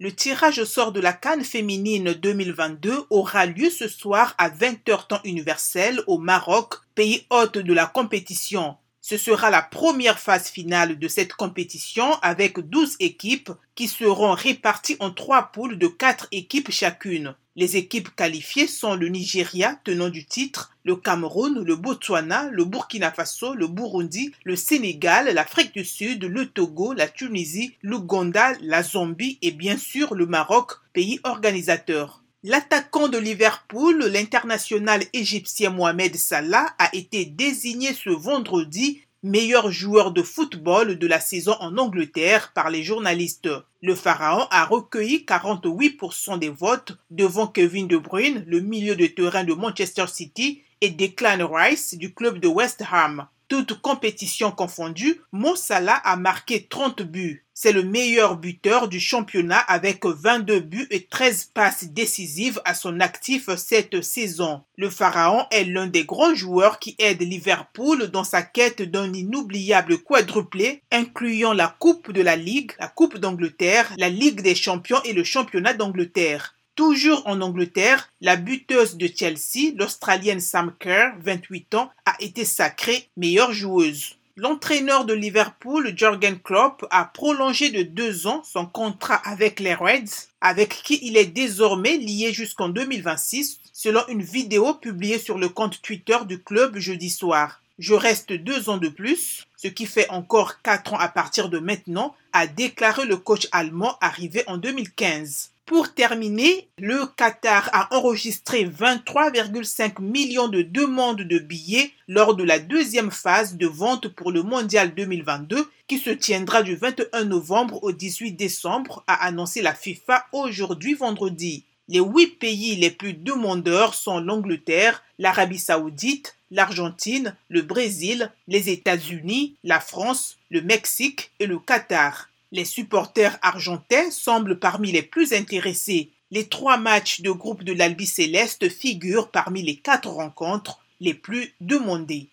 Le tirage au sort de la Cannes féminine 2022 aura lieu ce soir à 20h temps universel au Maroc, pays hôte de la compétition. Ce sera la première phase finale de cette compétition avec 12 équipes qui seront réparties en trois poules de 4 équipes chacune. Les équipes qualifiées sont le Nigeria, tenant du titre, le Cameroun, le Botswana, le Burkina Faso, le Burundi, le Sénégal, l'Afrique du Sud, le Togo, la Tunisie, l'Ouganda, la Zambie et bien sûr le Maroc, pays organisateur. L'attaquant de Liverpool, l'international égyptien Mohamed Salah, a été désigné ce vendredi meilleur joueur de football de la saison en Angleterre par les journalistes. Le Pharaon a recueilli 48% des votes devant Kevin De Bruyne, le milieu de terrain de Manchester City, et Declan Rice du club de West Ham. Toute compétition confondue, Mo Salah a marqué 30 buts. C'est le meilleur buteur du championnat avec 22 buts et 13 passes décisives à son actif cette saison. Le Pharaon est l'un des grands joueurs qui aide Liverpool dans sa quête d'un inoubliable quadruplé, incluant la Coupe de la Ligue, la Coupe d'Angleterre, la Ligue des Champions et le Championnat d'Angleterre. Toujours en Angleterre, la buteuse de Chelsea, l'Australienne Sam Kerr, 28 ans, a été sacrée meilleure joueuse. L'entraîneur de Liverpool, Jürgen Klopp, a prolongé de deux ans son contrat avec les Reds, avec qui il est désormais lié jusqu'en 2026, selon une vidéo publiée sur le compte Twitter du club jeudi soir. Je reste deux ans de plus, ce qui fait encore quatre ans à partir de maintenant, a déclaré le coach allemand arrivé en 2015. Pour terminer, le Qatar a enregistré 23,5 millions de demandes de billets lors de la deuxième phase de vente pour le Mondial 2022 qui se tiendra du 21 novembre au 18 décembre, a annoncé la FIFA aujourd'hui vendredi. Les huit pays les plus demandeurs sont l'Angleterre, l'Arabie saoudite, l'Argentine, le Brésil, les États-Unis, la France, le Mexique et le Qatar. Les supporters argentins semblent parmi les plus intéressés. Les trois matchs de groupe de l'Albi Céleste figurent parmi les quatre rencontres les plus demandées.